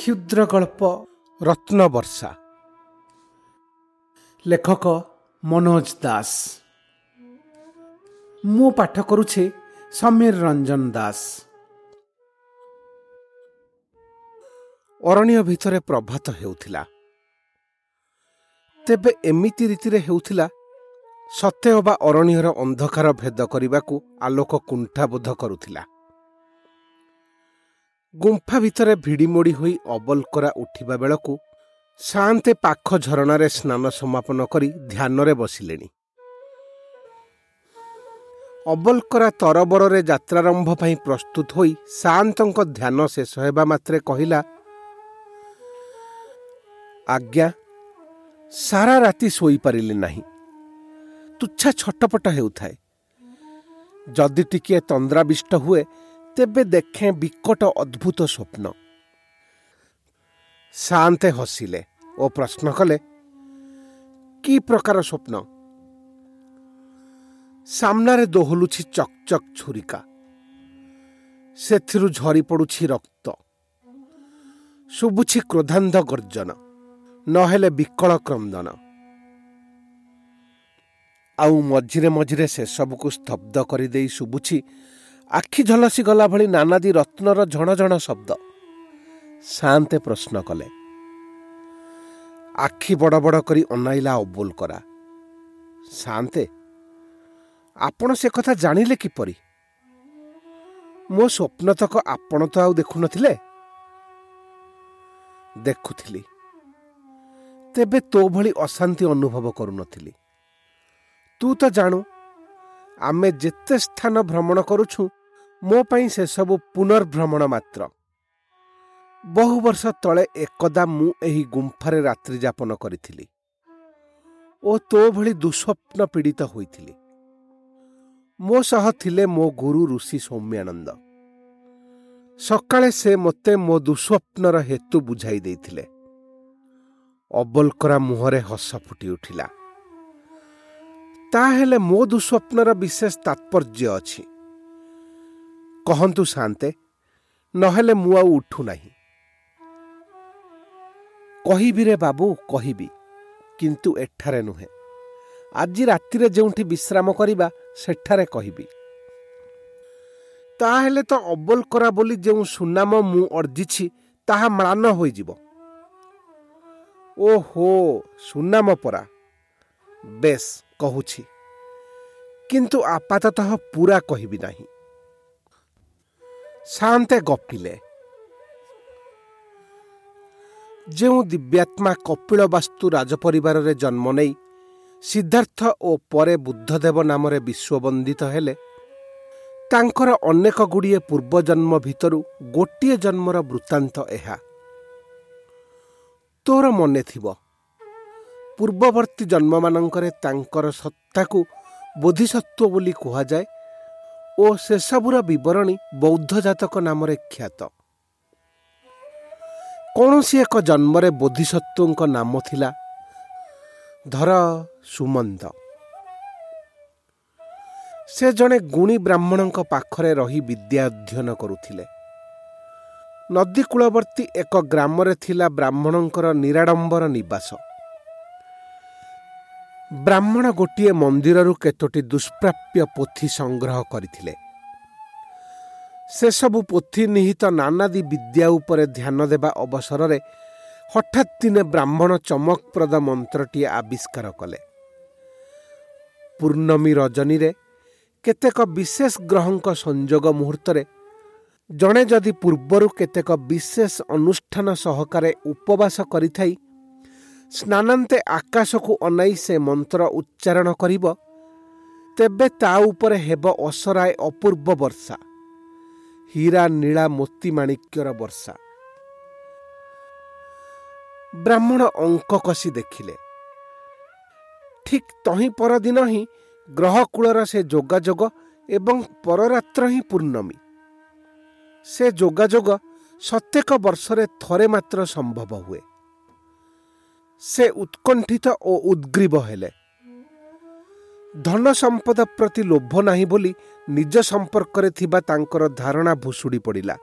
କ୍ଷୁଦ୍ର ଗଳ୍ପ ରତ୍ନବର୍ଷା। ଲେଖକ ମନୋଜ ଦାସ। ମୁଁ ପାଠ କରୁଛି ସମୀର ରଞ୍ଜନ ଦାସ। ଅରଣ୍ୟ ଭିତରେ ପ୍ରଭାତ ହେଉଥିଲା। ତେବେ ଏମିତି ରୀତିରେ ହେଉଥିଲା ସତେ ଅବା ଅରଣ୍ୟର ଅନ୍ଧକାର ଭେଦ କରିବାକୁ ଆଲୋକ କୁଣ୍ଠାବୋଧ କରୁଥିଲା। ଗୁମ୍ଫା ଭିତରେ ଭିଡ଼ିମୋଡ଼ି ହୋଇ ଅବଲକରା ଉଠିବା ବେଳକୁ ସାନ୍ତେ ପାଖ ଝରଣାରେ ସ୍ନାନ ସମାପନ କରି ଧ୍ୟାନରେ ବସିଲେଣି। ଅବଲକରା ତରବରରେ ଯାତ୍ରାରମ୍ଭ ପାଇଁ ପ୍ରସ୍ତୁତ ହୋଇ ସାନ୍ତଙ୍କ ଧ୍ୟାନ ଶେଷ ହେବା ମାତ୍ରେ କହିଲା ଆଜ୍ଞା ସାରା ରାତି ଶୋଇପାରିଲି ନାହିଁ। ତୁଚ୍ଛା ଛଟପଟ ହେଉଥାଏ। ଯଦି ଟିକିଏ ତନ୍ଦ୍ରାବିଷ୍ଟ ହୁଏ ତେବେ ଦେଖେ ବିକଟ ଅଦ୍ଭୁତ ସ୍ୱପ୍ନ ସାନ୍ତେ ହସିଲେ ଓ ପ୍ରଶ୍ନ କଲେ କି ପ୍ରକାର ସ୍ୱପ୍ନ ସାମ୍ନାରେ ଦୋହଲୁଛି ଚକ୍ ଚକ୍ ଛୁରିକା ସେଥିରୁ ଝରି ପଡ଼ୁଛି ରକ୍ତ। ଶୁଭୁଛି କ୍ରୋଧାନ୍ଧ ଗର୍ଜନ। ନହେଲେ ବିକଳ କ୍ରନ୍ଦନ। ଆଉ ମଝିରେ ମଝିରେ ସେସବୁକୁ ସ୍ତବ୍ଧ କରିଦେଇ ଶୁଭୁଛି ଆଖି ଝଲସି ଗଲା ଭଳି ନାନାଦି ରତ୍ନର ଝଣ ଝଣ ଶବ୍ଦ। ସାନ୍ତେ ପ୍ରଶ୍ନ କଲେ। ଆଖି ବଡ଼ ବଡ଼ କରି ଅନାଇଲା ଅବୁଲ କରା। ସାନ୍ତେ ଆପଣ ସେ କଥା ଜାଣିଲେ କିପରି? ମୋ ସ୍ୱପ୍ନତକ ଆପଣ ତ ଆଉ ଦେଖୁନଥିଲେ? ଦେଖୁଥିଲି। ତେବେ ତୋ ଭଳି ଅଶାନ୍ତି ଅନୁଭବ କରୁନଥିଲି। ତୁ ତ ଜାଣୁ ଆମେ ଯେତେ ସ୍ଥାନ ଭ୍ରମଣ କରୁଛୁ ମୋ ପାଇଁ ସେସବୁ ପୁନର୍ଭ୍ରମଣ ମାତ୍ର। ବହୁ ବର୍ଷ ତଳେ ଏକଦା ମୁଁ ଏହି ଗୁମ୍ଫାରେ ରାତ୍ରି ଯାପନ କରିଥିଲି ଓ ତୋ ଭଳି ଦୁଃସ୍ୱପ୍ନ ପୀଡ଼ିତ ହୋଇଥିଲି। ମୋ ସହ ଥିଲେ ମୋ ଗୁରୁ ଋଷି ସୌମ୍ୟାନନ୍ଦ। ସକାଳେ ସେ ମୋତେ ମୋ ଦୁଃସ୍ୱପ୍ନର ହେତୁ ବୁଝାଇ ଦେଇଥିଲେ। ଅବଲକରା ମୁହଁରେ ହସ ଫୁଟି ଉଠିଲା। ତାହେଲେ ମୋ ଦୁଃସ୍ୱପ୍ନର ବିଶେଷ ତାତ୍ପର୍ଯ୍ୟ ଅଛି। କହନ୍ତୁ ଶାନ୍ତେ ନହେଲେ ମୁଁ ଆଉ ଉଠୁ ନାହିଁ କହିବି ରେ ବାବୁ କହିବି କିନ୍ତୁ ଏଠାରେ ନୁହେଁ। ଆଜି ରାତିରେ ଯେଉଁଠି ବିଶ୍ରାମ କରିବା ସେଠାରେ କହିବି। ତାହେଲେ ତ ଅବଲକରା ବୋଲି ଯେଉଁ ସୁନାମ ମୁଁ ଅର୍ଜିଛି ତାହା ମ୍ଳାନ ହୋଇଯିବ। ଓହୋ ସୁନାମ ପରା। ବେଶ କହୁଛି। କିନ୍ତୁ ଆପାତତଃ ପୁରା କହିବି ନାହିଁ। ଶାନ୍ତେ ଗପିଲେ। ଯେଉଁ ଦିବ୍ୟାତ୍ମା କପିଳ ବାସ୍ତୁ ରାଜପରିବାରରେ ଜନ୍ମ ନେଇ ସିଦ୍ଧାର୍ଥ ଓ ପରେ ବୁଦ୍ଧଦେବ ନାମରେ ବିଶ୍ୱବନ୍ଦିତ ହେଲେ ତାଙ୍କର ଅନେକ ଗୁଡ଼ିଏ ପୂର୍ବଜନ୍ମ ଭିତରୁ ଗୋଟିଏ ଜନ୍ମର ବୃତ୍ତାନ୍ତ ଏହା। ତୋର ମନେ ଥିବ ପୂର୍ବବର୍ତ୍ତୀ ଜନ୍ମମାନଙ୍କରେ ତାଙ୍କର ସତ୍ତାକୁ ବୋଧିସତ୍ତ୍ୱ ବୋଲି କୁହାଯାଏ ଓ ସେସବୁର ବିବରଣୀ ବୌଦ୍ଧ ଜାତକ ନାମରେ ଖ୍ୟାତ। କୌଣସି ଏକ ଜନ୍ମରେ ବୋଧିସତ୍ତ୍ୱଙ୍କ ନାମ ଥିଲା ଧର ସୁମନ୍ତ ସେ ଜଣେ ଗୁଣୀ ବ୍ରାହ୍ମଣଙ୍କ ପାଖରେ ରହି ବିଦ୍ୟା ଅଧ୍ୟୟନ କରୁଥିଲେ। ନଦୀ କୂଳବର୍ତ୍ତୀ ଏକ ଗ୍ରାମରେ ଥିଲା ବ୍ରାହ୍ମଣଙ୍କର ନିରାଡ଼ମ୍ବର ନିବାସ। ବ୍ରାହ୍ମଣ ଗୋଟିଏ ମନ୍ଦିରରୁ କେତୋଟି ଦୁଷ୍ପ୍ରାପ୍ୟ ପୋଥି ସଂଗ୍ରହ କରିଥିଲେ। ସେସବୁ ପୋଥି ନିହିତ ନାନାଦି ବିଦ୍ୟା ଉପରେ ଧ୍ୟାନ ଦେବା ଅବସରରେ ହଠାତ୍ ଦିନେ ବ୍ରାହ୍ମଣ ଚମକପ୍ରଦ ମନ୍ତ୍ରଟିଏ ଆବିଷ୍କାର କଲେ। ପୂର୍ଣ୍ଣମୀ ରଜନୀରେ କେତେକ ବିଶେଷ ଗ୍ରହଙ୍କ ସଂଯୋଗ ମୁହୂର୍ତ୍ତରେ ଜଣେ ଯଦି ପୂର୍ବରୁ କେତେକ ବିଶେଷ ଅନୁଷ୍ଠାନ ସହକାରେ ଉପବାସ କରିଥାଇ ସ୍ନାନାନ୍ତେ ଆକାଶକୁ ଅନାଇ ସେ ମନ୍ତ୍ର ଉଚ୍ଚାରଣ କରିବ ତେବେ ତା ଉପରେ ହେବ ଅସରାଏ ଅପୂର୍ବ ବର୍ଷା ହୀରା ନୀଳା ମୋତି ମାଣିକ୍ୟର ବର୍ଷା। ବ୍ରାହ୍ମଣ ଅଙ୍କ କଷି ଦେଖିଲେ। ଠିକ୍ ତହିଁ ପରଦିନ ହିଁ ଗ୍ରହକୂଳର ସେ ଯୋଗାଯୋଗ ଏବଂ ପରରାତ୍ର ହିଁ ପୂର୍ଣ୍ଣମୀ। ସେ ଯୋଗାଯୋଗ ପ୍ରତ୍ୟେକ ବର୍ଷରେ ଥରେ ମାତ୍ର ସମ୍ଭବ ହୁଏ। ସେ ଉତ୍କଣ୍ଠିତ ଓ ଉଦ୍ଗ୍ରୀବ ହେଲେ। ଧନ ସମ୍ପଦ ପ୍ରତି ଲୋଭ ନାହିଁ ବୋଲି ନିଜ ସମ୍ପର୍କରେ ଥିବା ତାଙ୍କର ଧାରଣା ଭୁଷୁଡ଼ି ପଡ଼ିଲା।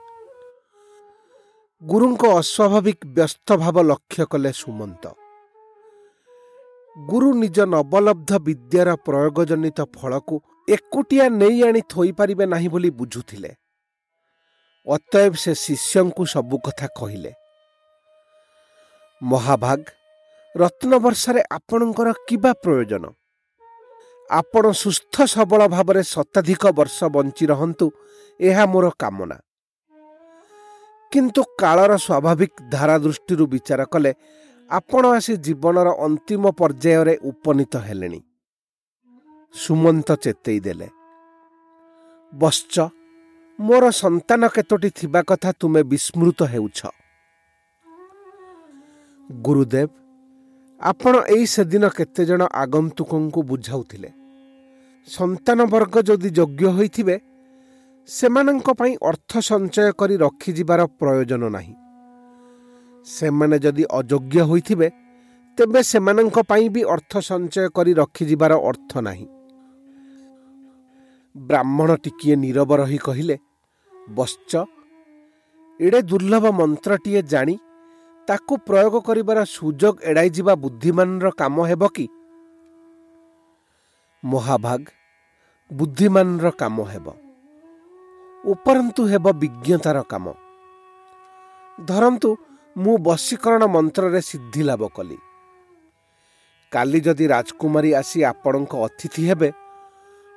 ଗୁରୁଙ୍କ ଅସ୍ୱାଭାବିକ ବ୍ୟସ୍ତ ଭାବ ଲକ୍ଷ୍ୟ କଲେ ସୁମନ୍ତ। ଗୁରୁ ନିଜ ନବଲବ୍ଧ ବିଦ୍ୟାର ପ୍ରୟୋଗଜନିତ ଫଳକୁ ଏକୁଟିଆ ନେଇ ଆଣି ଥୋଇପାରିବେ ନାହିଁ ବୋଲି ବୁଝୁଥିଲେ। ଅତଏବ ସେ ଶିଷ୍ୟଙ୍କୁ ସବୁ କଥା କହିଲେ। ମହାଭାଗ ରତ୍ନବର୍ଷରେ ଆପଣଙ୍କର କିବା ପ୍ରୟୋଜନ? ଆପଣ ସୁସ୍ଥ ସବଳ ଭାବରେ ଶତାଧିକ ବର୍ଷ ବଞ୍ଚି ରହନ୍ତୁ ଏହା ମୋର କାମନା। କିନ୍ତୁ କାଳର ସ୍ୱାଭାବିକ ଧାରା ଦୃଷ୍ଟିରୁ ବିଚାର କଲେ ଆପଣ ଆସି ଜୀବନର ଅନ୍ତିମ ପର୍ଯ୍ୟାୟରେ ଉପନୀତ ହେଲେଣି। ସୁମନ୍ତ ଚେତେଇ ଦେଲେ ବଶ୍ଚ ମୋର ସନ୍ତାନ କେତୋଟି ଥିବା କଥା ତୁମେ ବିସ୍ମୃତ ହେଉଛ। ଗୁରୁଦେବ ଆପଣ ଏଇ ସେଦିନ କେତେଜଣ ଆଗନ୍ତୁକଙ୍କୁ ବୁଝାଉଥିଲେ। ସନ୍ତାନ ବର୍ଗ ଯଦି ଯୋଗ୍ୟ ହୋଇଥିବେ ସେମାନଙ୍କ ପାଇଁ ଅର୍ଥ ସଞ୍ଚୟ କରି ରଖିଯିବାର ପ୍ରୟୋଜନ ନାହିଁ। ସେମାନେ ଯଦି ଅଯୋଗ୍ୟ ହୋଇଥିବେ ତେବେ ସେମାନଙ୍କ ପାଇଁ ବି ଅର୍ଥ ସଞ୍ଚୟ କରି ରଖିଯିବାର ଅର୍ଥ ନାହିଁ। ବ୍ରାହ୍ମଣ ଟିକିଏ ନୀରବ ରହି କହିଲେ ବଶ୍ଚ ଏଡ଼େ ଦୁର୍ଲଭ ମନ୍ତ୍ରଟିଏ ଜାଣି ତାକୁ ପ୍ରୟୋଗ କରିବାର ସୁଯୋଗ ଏଡ଼ାଇ ଯିବା ବୁଦ୍ଧିମାନର କାମ ହେବ କି? ମହାଭାଗ ବୁଦ୍ଧିମାନର କାମ ହେବ। ଉପରନ୍ତୁ ହେବ ବିଜ୍ଞତାର କାମ। ଧରନ୍ତୁ ମୁଁ ବଶୀକରଣ ମନ୍ତ୍ରରେ ସିଦ୍ଧି ଲାଭ କଲି। କାଲି ଯଦି ରାଜକୁମାରୀ ଆସି ଆପଣଙ୍କ ଅତିଥି ହେବେ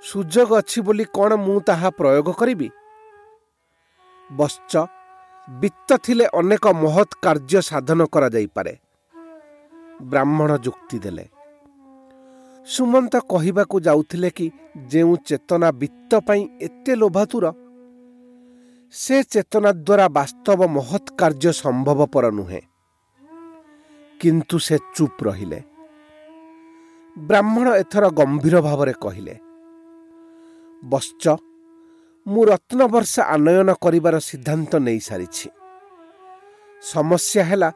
ସୁଯୋଗ ଅଛି ବୋଲି କ'ଣ ମୁଁ ତାହା ପ୍ରୟୋଗ କରିବି? ବଶ୍ଚ ବିତ୍ତ ଥିଲେ ଅନେକ ମହତ୍ କାର୍ଯ୍ୟ ସାଧନ କରାଯାଇପାରେ। ବ୍ରାହ୍ମଣ ଯୁକ୍ତି ଦେଲେ। ସୁମନ୍ତ କହିବାକୁ ଯାଉଥିଲେ କି ଯେଉଁ ଚେତନା ବିତ୍ତ ପାଇଁ ଏତେ ଲୋଭାତୁର ସେ ଚେତନା ଦ୍ୱାରା ବାସ୍ତବ ମହତ୍ କାର୍ଯ୍ୟ ସମ୍ଭବପର ନୁହେଁ। କିନ୍ତୁ ସେ ଚୁପ୍ ରହିଲେ। ବ୍ରାହ୍ମଣ ଏଥର ଗମ୍ଭୀର ଭାବରେ କହିଲେ ବଶ୍ଚ ମୁଁ ରତ୍ନବର୍ଷା ଆନୟନ କରିବାର ସିଦ୍ଧାନ୍ତ ନେଇସାରିଛି ସମସ୍ୟା ହେଲା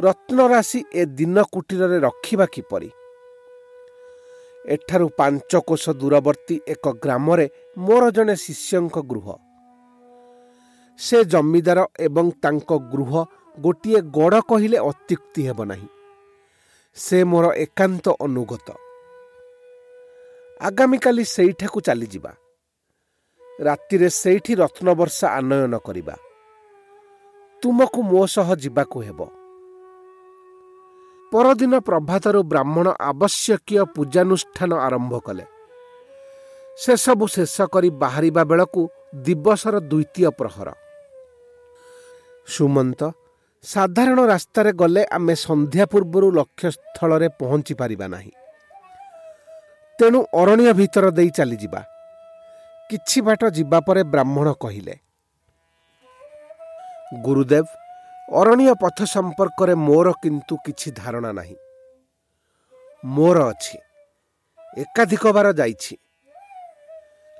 ରତ୍ନରାଶି ଏ ଦିନ କୁଟୀରରେ ରଖିବା କିପରି? ଏଠାରୁ ପାଞ୍ଚ କୋଷ ଦୂରବର୍ତ୍ତୀ ଏକ ଗ୍ରାମରେ ମୋର ଜଣେ ଶିଷ୍ୟଙ୍କ ଗୃହ। ସେ ଜମିଦାର ଏବଂ ତାଙ୍କ ଗୃହ ଗୋଟିଏ ଗଡ଼ କହିଲେ ଅତ୍ୟୁକ୍ତି ହେବ ନାହିଁ। ସେ ମୋର ଏକାନ୍ତ ଅନୁଗତ। ଆଗାମୀକାଲି ସେଇଠାକୁ ଚାଲିଯିବା। ରାତିରେ ସେଇଠି ରତ୍ନବର୍ଷା ଆନୟନ କରିବା। ତୁମକୁ ମୋ ସହ ଯିବାକୁ ହେବ। ପରଦିନ ପ୍ରଭାତରୁ ବ୍ରାହ୍ମଣ ଆବଶ୍ୟକୀୟ ପୂଜାନୁଷ୍ଠାନ ଆରମ୍ଭ କଲେ। ସେସବୁ ଶେଷ କରି ବାହାରିବା ବେଳକୁ ଦିବସର ଦ୍ୱିତୀୟ ପ୍ରହର। ସୁମନ୍ତ ସାଧାରଣ ରାସ୍ତାରେ ଗଲେ ଆମେ ସନ୍ଧ୍ୟା ପୂର୍ବରୁ ଲକ୍ଷ୍ୟସ୍ଥଳରେ ପହଞ୍ଚି ପାରିବା ନାହିଁ। ତେଣୁ ଅରଣ୍ୟ ଭିତର ଦେଇ ଚାଲିଯିବା। କିଛି ବାଟ ଯିବା ପରେ ବ୍ରାହ୍ମଣ କହିଲେ ଗୁରୁଦେବ ଅରଣ୍ୟ ପଥ ସମ୍ପର୍କରେ ମୋର କିନ୍ତୁ କିଛି ଧାରଣା ନାହିଁ। ମୋର ଅଛି ଏକାଧିକ ବାର ଯାଇଛି।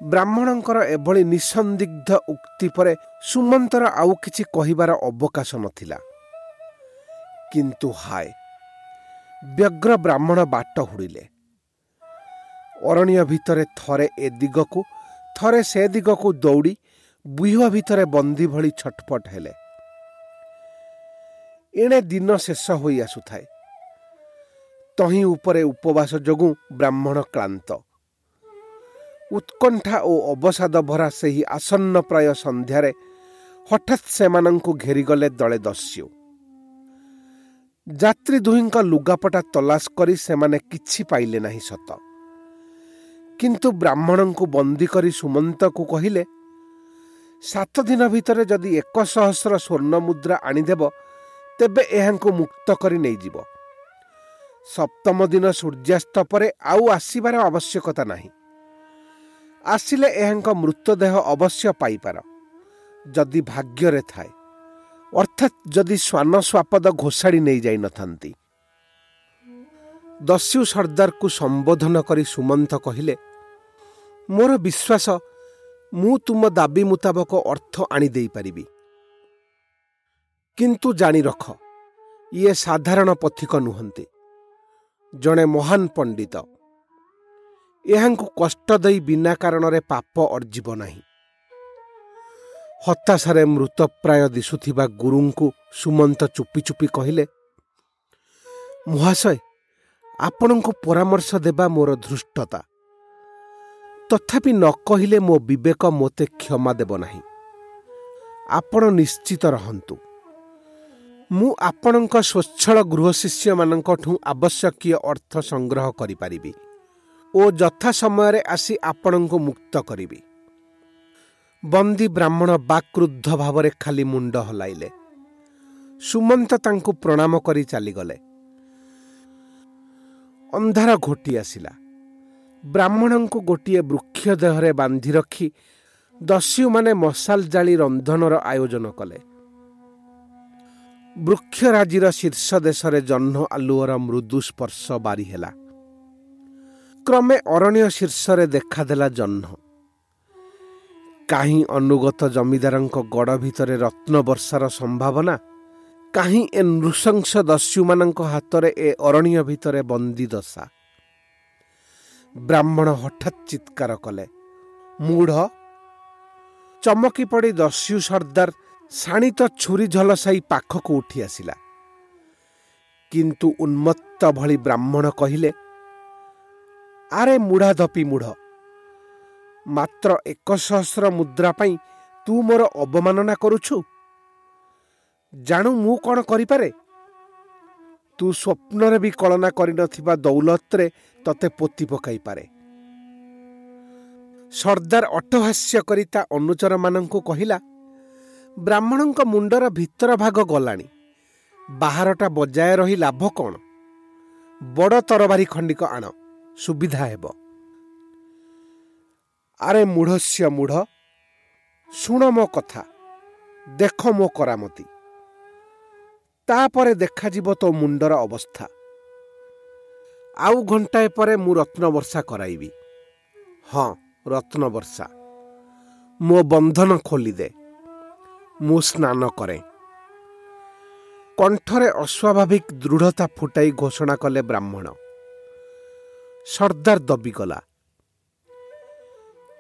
ବ୍ରାହ୍ମଣଙ୍କର ଏଭଳି ନିଃସନ୍ଦିଗ୍ଧ ଉକ୍ତି ପରେ ସୁମନ୍ତର ଆଉ କିଛି କହିବାର ଅବକାଶ ନଥିଲା। କିନ୍ତୁ ହାୟ ବ୍ୟଗ୍ର ବ୍ରାହ୍ମଣ ବାଟ ହୁଡ଼ିଲେ। ଅରଣ୍ୟ ଭିତରେ ଥରେ ଏ ଦିଗକୁ ଥରେ ସେ ଦିଗକୁ ଦୌଡ଼ି ବୁହ ଭିତରେ ବନ୍ଦୀ ଭଳି ଛଟପଟ ହେଲେ। ଏଣେ ଦିନ ଶେଷ ହୋଇ ଆସୁଥାଏ। ତହିଁ ଉପରେ ଉପବାସ ଯୋଗୁଁ ବ୍ରାହ୍ମଣ କ୍ଳାନ୍ତ। ଉତ୍କଣ୍ଠା ଓ ଅବସାଦ ଭରା ସେହି ଆସନ୍ନ ପ୍ରାୟ ସନ୍ଧ୍ୟାରେ ହଠାତ୍ ସେମାନଙ୍କୁ ଘେରିଗଲେ ଦଳେ ଦସ୍ୟୁ। ଯାତ୍ରୀ ଦୁହିଁଙ୍କ ଲୁଗାପଟା ତଲାସ କରି ସେମାନେ କିଛି ପାଇଲେ ନାହିଁ ସତ। କିନ୍ତୁ ବ୍ରାହ୍ମଣଙ୍କୁ ବନ୍ଦୀ କରି ସୁମନ୍ତକୁ କହିଲେ ସାତ ଦିନ ଭିତରେ ଯଦି ଏକ ସହସ୍ର ସ୍ୱର୍ଣ୍ଣ ମୁଦ୍ରା ଆଣିଦେବ ତେବେ ଏହାଙ୍କୁ ମୁକ୍ତ କରି ନେଇଯିବ। ସପ୍ତମ ଦିନ ସୂର୍ଯ୍ୟାସ୍ତ ପରେ ଆଉ ଆସିବାର ଆବଶ୍ୟକତା ନାହିଁ। ଆସିଲେ ଏହାଙ୍କ ମୃତଦେହ ଅବଶ୍ୟ ପାଇପାର ଯଦି ଭାଗ୍ୟରେ ଥାଏ। ଅର୍ଥାତ୍ ଯଦି ଶ୍ୱାନ ସ୍ୱାପଦ ଘୋଷାଡ଼ି ନେଇଯାଇନଥାନ୍ତି ଦସ୍ୟୁ ସର୍ଦ୍ଦାରକୁ ସମ୍ବୋଧନ କରି ସୁମନ୍ତ କହିଲେ ମୋର ବିଶ୍ୱାସ ମୁଁ ତୁମ ଦାବି ମୁତାବକ ଅର୍ଥ ଆଣିଦେଇପାରିବି କିନ୍ତୁ ଜାଣି ରଖ ଇଏ ସାଧାରଣ ପଥିକ ନୁହନ୍ତି। ଜଣେ ମହାନ ପଣ୍ଡିତ। ଏହାଙ୍କୁ କଷ୍ଟ ଦେଇ ବିନା କାରଣରେ ପାପ ଅର୍ଜିବ ନାହିଁ। ହତାଶାରେ ମୃତପ୍ରାୟ ଦିଶୁଥିବା ଗୁରୁଙ୍କୁ ସୁମନ୍ତ ଚୁପି ଚୁପି କହିଲେ ମହାଶୟ ଆପଣଙ୍କୁ ପରାମର୍ଶ ଦେବା ମୋର ଧୃଷ୍ଟତା। ତଥାପି ନ କହିଲେ ମୋ ବିବେକ ମୋତେ କ୍ଷମା ଦେବ ନାହିଁ। ଆପଣ ନିଶ୍ଚିତ ରହନ୍ତୁ। ମୁଁ ଆପଣଙ୍କ ସ୍ୱଚ୍ଛଳ ଗୃହଶିଷ୍ୟମାନଙ୍କଠୁ ଆବଶ୍ୟକୀୟ ଅର୍ଥ ସଂଗ୍ରହ କରିପାରିବି ଓ ଯଥା ସମୟରେ ଆସି ଆପଣଙ୍କୁ ମୁକ୍ତ କରିବି। ବନ୍ଦୀ ବ୍ରାହ୍ମଣ ବାକ୍ରୁଦ୍ଧ ଭାବରେ ଖାଲି ମୁଣ୍ଡ ହଲାଇଲେ। ସୁମନ୍ତ ତାଙ୍କୁ ପ୍ରଣାମ କରି ଚାଲିଗଲେ। ଅନ୍ଧାର ଘୋଟି ଆସିଲା। ବ୍ରାହ୍ମଣଙ୍କୁ ଗୋଟିଏ ବୃକ୍ଷ ଦେହରେ ବାନ୍ଧି ରଖି ଦସ୍ୟୁମାନେ ମଶାଲ ଜାଳି ରନ୍ଧନର ଆୟୋଜନ କଲେ। ବୃକ୍ଷରାଜିର ଶୀର୍ଷ ଦେଶରେ ଜହ୍ନ ଆଲୁଅର ମୃଦୁ ସ୍ପର୍ଶ ବାରି ହେଲା କ୍ରମେ ଅରଣ୍ୟ ଶୀର୍ଷରେ ଦେଖାଦେଲା ଜହ୍ନ। କାହିଁ ଅନୁଗତ ଜମିଦାରଙ୍କ ଗଡ଼ ଭିତରେ ରତ୍ନବର୍ଷାର ସମ୍ଭାବନା? କାହିଁ ଏ ନୃଶଂସ ଦସ୍ୟୁମାନଙ୍କ ହାତରେ ଏ ଅରଣ୍ୟ ଭିତରେ ବନ୍ଦୀ ଦଶା? ବ୍ରାହ୍ମଣ ହଠାତ୍ ଚିତ୍କାର କଲେ। ମୁଢ଼ ଚମକି ପଡ଼ି ଦସ୍ୟୁ ସର୍ଦ୍ଦାର ଶାଣିତ ଛୁରୀ ଝଲସାଇ ପାଖକୁ ଉଠି ଆସିଲା। କିନ୍ତୁ ଉନ୍ମତ୍ତ ଭଳି ବ୍ରାହ୍ମଣ କହିଲେ ଆରେ ମୁଢ଼ା ଧପି ମୁଢ଼ ମାତ୍ର ଏକ ସହସ୍ର ମୁଦ୍ରା ପାଇଁ ତୁ ମୋର ଅବମାନନା କରୁଛୁ। ଜାଣୁ ମୁଁ କ'ଣ କରିପାରେ? ତୁ ସ୍ୱପ୍ନରେ ବି କଳନା କରିନଥିବା ଦୌଲତରେ ତତେ ପୋତି ପକାଇପାରେ ସର୍ଦ୍ଦାର ଅଟହାସ୍ୟ କରି ତା ଅନୁଚରମାନଙ୍କୁ କହିଲା ବ୍ରାହ୍ମଣଙ୍କ ମୁଣ୍ଡର ଭିତର ଭାଗ ଗଲାଣି। ବାହାରଟା ବଜାୟ ରହି ଲାଭ କ'ଣ? ବଡ଼ ତରବାରୀ ଖଣ୍ଡିକ ଆଣ ସୁବିଧା ହେବ। ଆରେ ମୂଢ଼ସ୍ୟ ମୂଢ଼ ଶୁଣ ମୋ କଥା ଦେଖ ମୋ କରାମତି। ତାପରେ ଦେଖାଯିବ ତୋ ମୁଣ୍ଡର ଅବସ୍ଥା। ଆଉ ଘଣ୍ଟାଏ ପରେ ମୁଁ ରତ୍ନବର୍ଷା କରାଇବି। ହଁ ରତ୍ନବର୍ଷା ମୋ ବନ୍ଧନ ଖୋଲିଦେ। ମୁଁ ସ୍ନାନ କରେ। କଣ୍ଠରେ ଅସ୍ୱାଭାବିକ ଦୃଢ଼ତା ଫୁଟାଇ ଘୋଷଣା କଲେ ବ୍ରାହ୍ମଣ। ସର୍ଦ୍ଦାର ଦବିଗଲା।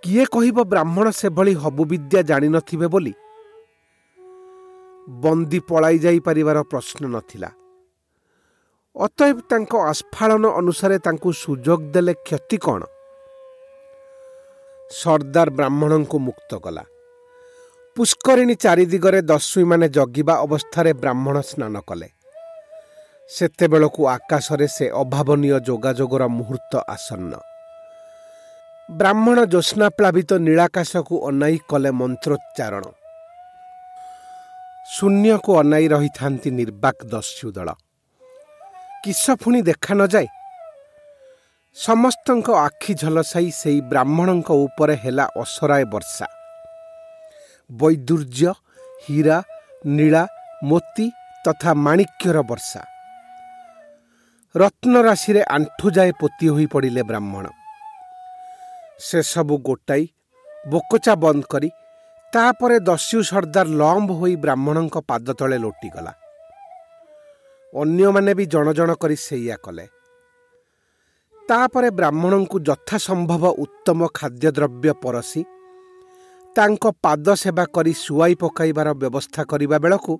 କିଏ କହିବ ବ୍ରାହ୍ମଣ ସେଭଳି ହବୁ ବିଦ୍ୟା ଜାଣିନଥିବେ ବୋଲି? ବନ୍ଦୀ ପଳାଇ ଯାଇପାରିବାର ପ୍ରଶ୍ନ ନଥିଲା। ଅତଏବ ତାଙ୍କ ଆସ୍ଫାଳନ ଅନୁସାରେ ତାଙ୍କୁ ସୁଯୋଗ ଦେଲେ କ୍ଷତି କ'ଣ? ସର୍ଦ୍ଦାର ବ୍ରାହ୍ମଣଙ୍କୁ ମୁକ୍ତ କଲା। ପୁଷ୍କରିଣୀ ଚାରିଦିଗରେ ଦସ୍ୟୁମାନେ ଜଗିବା ଅବସ୍ଥାରେ ବ୍ରାହ୍ମଣ ସ୍ନାନ କଲେ। ସେତେବେଳକୁ ଆକାଶରେ ସେ ଅଭାବନୀୟ ଯୋଗାଯୋଗର ମୁହୂର୍ତ୍ତ ଆସନ୍ନ। ବ୍ରାହ୍ମଣ ଜ୍ୟୋତ୍ସ୍ନାପ୍ଳାବିତ ନୀଳାକାଶକୁ ଅନାଇ କଲେ ମନ୍ତ୍ରୋଚ୍ଚାରଣ। ଶୂନ୍ୟକୁ ଅନାଇ ରହିଥାନ୍ତି ନିର୍ବାକ ଦସ୍ୟୁ ଦଳ। କିସ ପୁଣି ଦେଖା ନଯାଏ ସମସ୍ତଙ୍କ ଆଖି ଝଲସାଇ ସେଇ ବ୍ରାହ୍ମଣଙ୍କ ଉପରେ ହେଲା ଅସରାଏ ବର୍ଷା। ବୈଦୁର୍ଯ୍ୟ ହୀରା ନୀଳା ମୋତି ତଥା ମାଣିକ୍ୟର ବର୍ଷା। ରତ୍ନରାଶିରେ ଆଣ୍ଠୁଯାଏ ପୋତି ହୋଇ ପଡ଼ିଲେ ବ୍ରାହ୍ମଣ। ସେସବୁ ଗୋଟାଇ ବୋକଚା ବନ୍ଦ କରି ତାପରେ ଦସ୍ୟୁ ସର୍ଦ୍ଦାର ଲମ୍ବ ହୋଇ ବ୍ରାହ୍ମଣଙ୍କ ପାଦ ତଳେ ଲୋଟିଗଲା। ଅନ୍ୟମାନେ ବି ଜଣ ଜଣ କରି ସେଇଆ କଲେ। ତାପରେ ବ୍ରାହ୍ମଣଙ୍କୁ ଯଥାସମ୍ଭବ ଉତ୍ତମ ଖାଦ୍ୟଦ୍ରବ୍ୟ ପରସି ତାଙ୍କ ପାଦ ସେବା କରି ଶୁଆଇ ପକାଇବାର ବ୍ୟବସ୍ଥା କରିବା ବେଳକୁ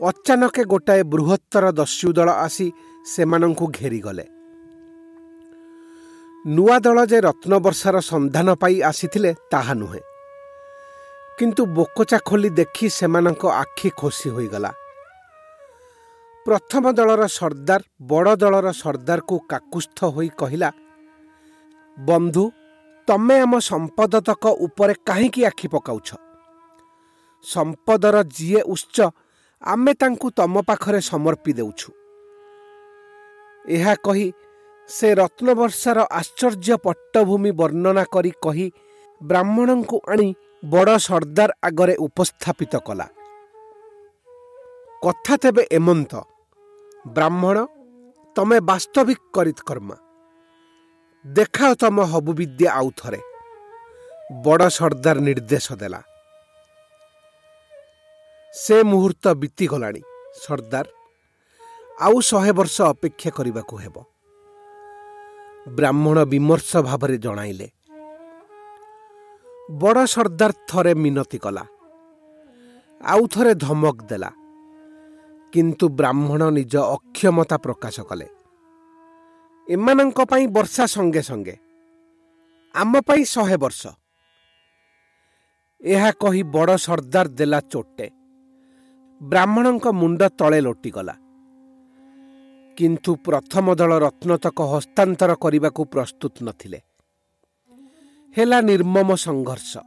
ଅଚାନକ ଗୋଟାଏ ବୃହତ୍ତର ଦସ୍ୟୁ ଦଳ ଆସି ସେମାନଙ୍କୁ ଘେରିଗଲେ। ନୂଆ ଦଳ ଯେ ରତ୍ନବର୍ଷାର ସନ୍ଧାନ ପାଇ ଆସିଥିଲେ ତାହା ନୁହେଁ। କିନ୍ତୁ ବୋକଚା ଖୋଲି ଦେଖି ସେମାନଙ୍କ ଆଖି ଖୋସି ହୋଇଗଲା। ପ୍ରଥମ ଦଳର ସର୍ଦ୍ଦାର ବଡ଼ ଦଳର ସର୍ଦ୍ଦାରକୁ କାକୁସ୍ଥ ହୋଇ କହିଲା ବନ୍ଧୁ ତମେ ଆମ ସମ୍ପଦତକ ଉପରେ କାହିଁକି ଆଖି ପକାଉଛ? ସମ୍ପଦର ଯିଏ ଉଚ୍ଚ ଆମେ ତାଙ୍କୁ ତମ ପାଖରେ ସମର୍ପି ଦେଉଛୁ ଏହା କହି ସେ ରତ୍ନବର୍ଷାର ଆଶ୍ଚର୍ଯ୍ୟ ପଟ୍ଟଭୂମି ବର୍ଣ୍ଣନା କରି କହି ବ୍ରାହ୍ମଣଙ୍କୁ ଆଣି ବଡ଼ ସର୍ଦ୍ଦାର ଆଗରେ ଉପସ୍ଥାପିତ କଲା। କଥା ତେବେ ଏମନ୍ତ। ବ୍ରାହ୍ମଣ ତମେ ବାସ୍ତବିକ କରିତ୍କର୍ମା ଦେଖାଅ ତମ ହବୁ ବିଦ୍ୟା ଆଉ ଥରେ। ବଡ଼ ସର୍ଦ୍ଦାର ନିର୍ଦ୍ଦେଶ ଦେଲା। ସେ ମୁହୂର୍ତ୍ତ ବିତିଗଲାଣି ସର୍ଦ୍ଦାର। ଆଉ ଶହେ ବର୍ଷ ଅପେକ୍ଷା କରିବାକୁ ହେବ। ବ୍ରାହ୍ମଣ ବିମର୍ଷ ଭାବରେ ଜଣାଇଲେ। ବଡ଼ ସର୍ଦ୍ଦାର ଥରେ ମିନତି କଲା। ଆଉ ଥରେ ଧମକ ଦେଲା। କିନ୍ତୁ ବ୍ରାହ୍ମଣ ନିଜ ଅକ୍ଷମତା ପ୍ରକାଶ କଲେ। ଏମାନଙ୍କ ପାଇଁ ବର୍ଷା ସଙ୍ଗେ ସଙ୍ଗେ ଆମ ପାଇଁ ଶହେ ବର୍ଷ। ଏହା କହି ବଡ଼ ସର୍ଦ୍ଦାର ଦେଲା ଚୋଟେ। ବ୍ରାହ୍ମଣଙ୍କ ମୁଣ୍ଡ ତଳେ ଲୋଟିଗଲା। କିନ୍ତୁ ପ୍ରଥମ ଦଳ ରତ୍ନତକ ହସ୍ତାନ୍ତର କରିବାକୁ ପ୍ରସ୍ତୁତ ନଥିଲେ। ହେଲା ନିର୍ମମ ସଂଘର୍ଷ।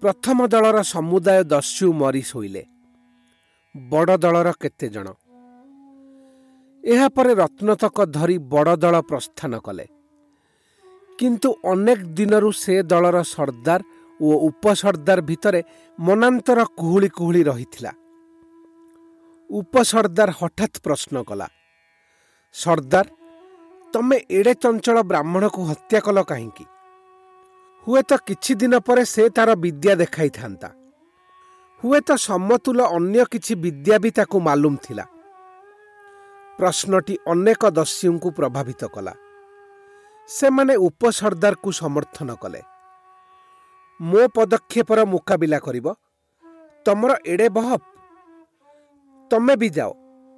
ପ୍ରଥମ ଦଳର ସମୁଦାୟ ଦସ୍ୟୁ ମରି ଶୋଇଲେ। ବଡ଼ ଦଳର କେତେ ଜଣ। ଏହାପରେ ରତ୍ନତକ ଧରି ବଡ଼ ଦଳ ପ୍ରସ୍ଥାନ କଲେ। କିନ୍ତୁ ଅନେକ ଦିନରୁ ସେ ଦଳର ସର୍ଦ୍ଦାର ଓ ଉପସର୍ଦ୍ଦାର ଭିତରେ ମନାନ୍ତର କୁହୁଳି କୁହୁଳି ରହିଥିଲା। ଉପସର୍ଦ୍ଦାର ହଠାତ୍ ପ୍ରଶ୍ନ କଲା ସର୍ଦ୍ଦାର ତମେ ଏଡ଼େ ଚଞ୍ଚଳ ବ୍ରାହ୍ମଣକୁ ହତ୍ୟା କଲ କାହିଁକି? ହୁଏତ କିଛି ଦିନ ପରେ ସେ ତାର ବିଦ୍ୟା ଦେଖାଇଥାନ୍ତା। ହୁଏତ ସମତୁଲ ଅନ୍ୟ କିଛି ବିଦ୍ୟା ବି ତାକୁ ମାଲୁମ ଥିଲା। ପ୍ରଶ୍ନଟି ଅନେକ ଦସ୍ୟୁଙ୍କୁ ପ୍ରଭାବିତ କଲା। ସେମାନେ ଉପସର୍ଦ୍ଦାରକୁ ସମର୍ଥନ କଲେ। ମୋ ପଦକ୍ଷେପର ମୁକାବିଲା କରିବ। ତମର ଏଡ଼େ ବହପ। ତମେ ବି ଯାଅ।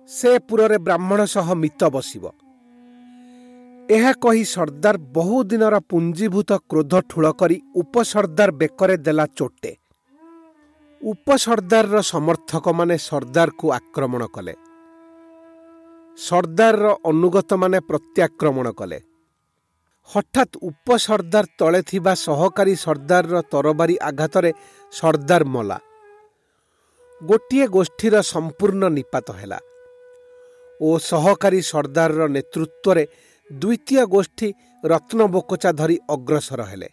ସେ ପୁରରେ ବ୍ରାହ୍ମଣ ସହ ମିତ ବସିବ। ଏହା କହି ସର୍ଦ୍ଦାର ବହୁଦିନର ପୁଞ୍ଜୀଭୂତ କ୍ରୋଧ ଠୁଳ କରି ଉପସର୍ଦ୍ଦାର ବେକରେ ଦେଲା ଚୋଟେ। ଉପସର୍ଦ୍ଦାରର ସମର୍ଥକମାନେ ସର୍ଦ୍ଦାରକୁ ଆକ୍ରମଣ କଲେ ସର୍ଦ୍ଦାରର ଅନୁଗତମାନେ ପ୍ରତ୍ୟାକ୍ରମଣ କଲେ ହଠାତ୍ ଉପସର୍ଦ୍ଦାର ତଳେ ଥିବା ସହକାରୀ ସର୍ଦ୍ଦାରର ତରବାରୀ ଆଘାତରେ ସର୍ଦ୍ଦାର ମଲା ଗୋଟିଏ ଗୋଷ୍ଠୀର ସମ୍ପୂର୍ଣ୍ଣ ନିପାତ ହେଲା ଓ ସହକାରୀ ସର୍ଦ୍ଦାରର ନେତୃତ୍ୱରେ ଦ୍ୱିତୀୟ ଗୋଷ୍ଠୀ ରତ୍ନବୋକଚା ଧରି ଅଗ୍ରସର ହେଲେ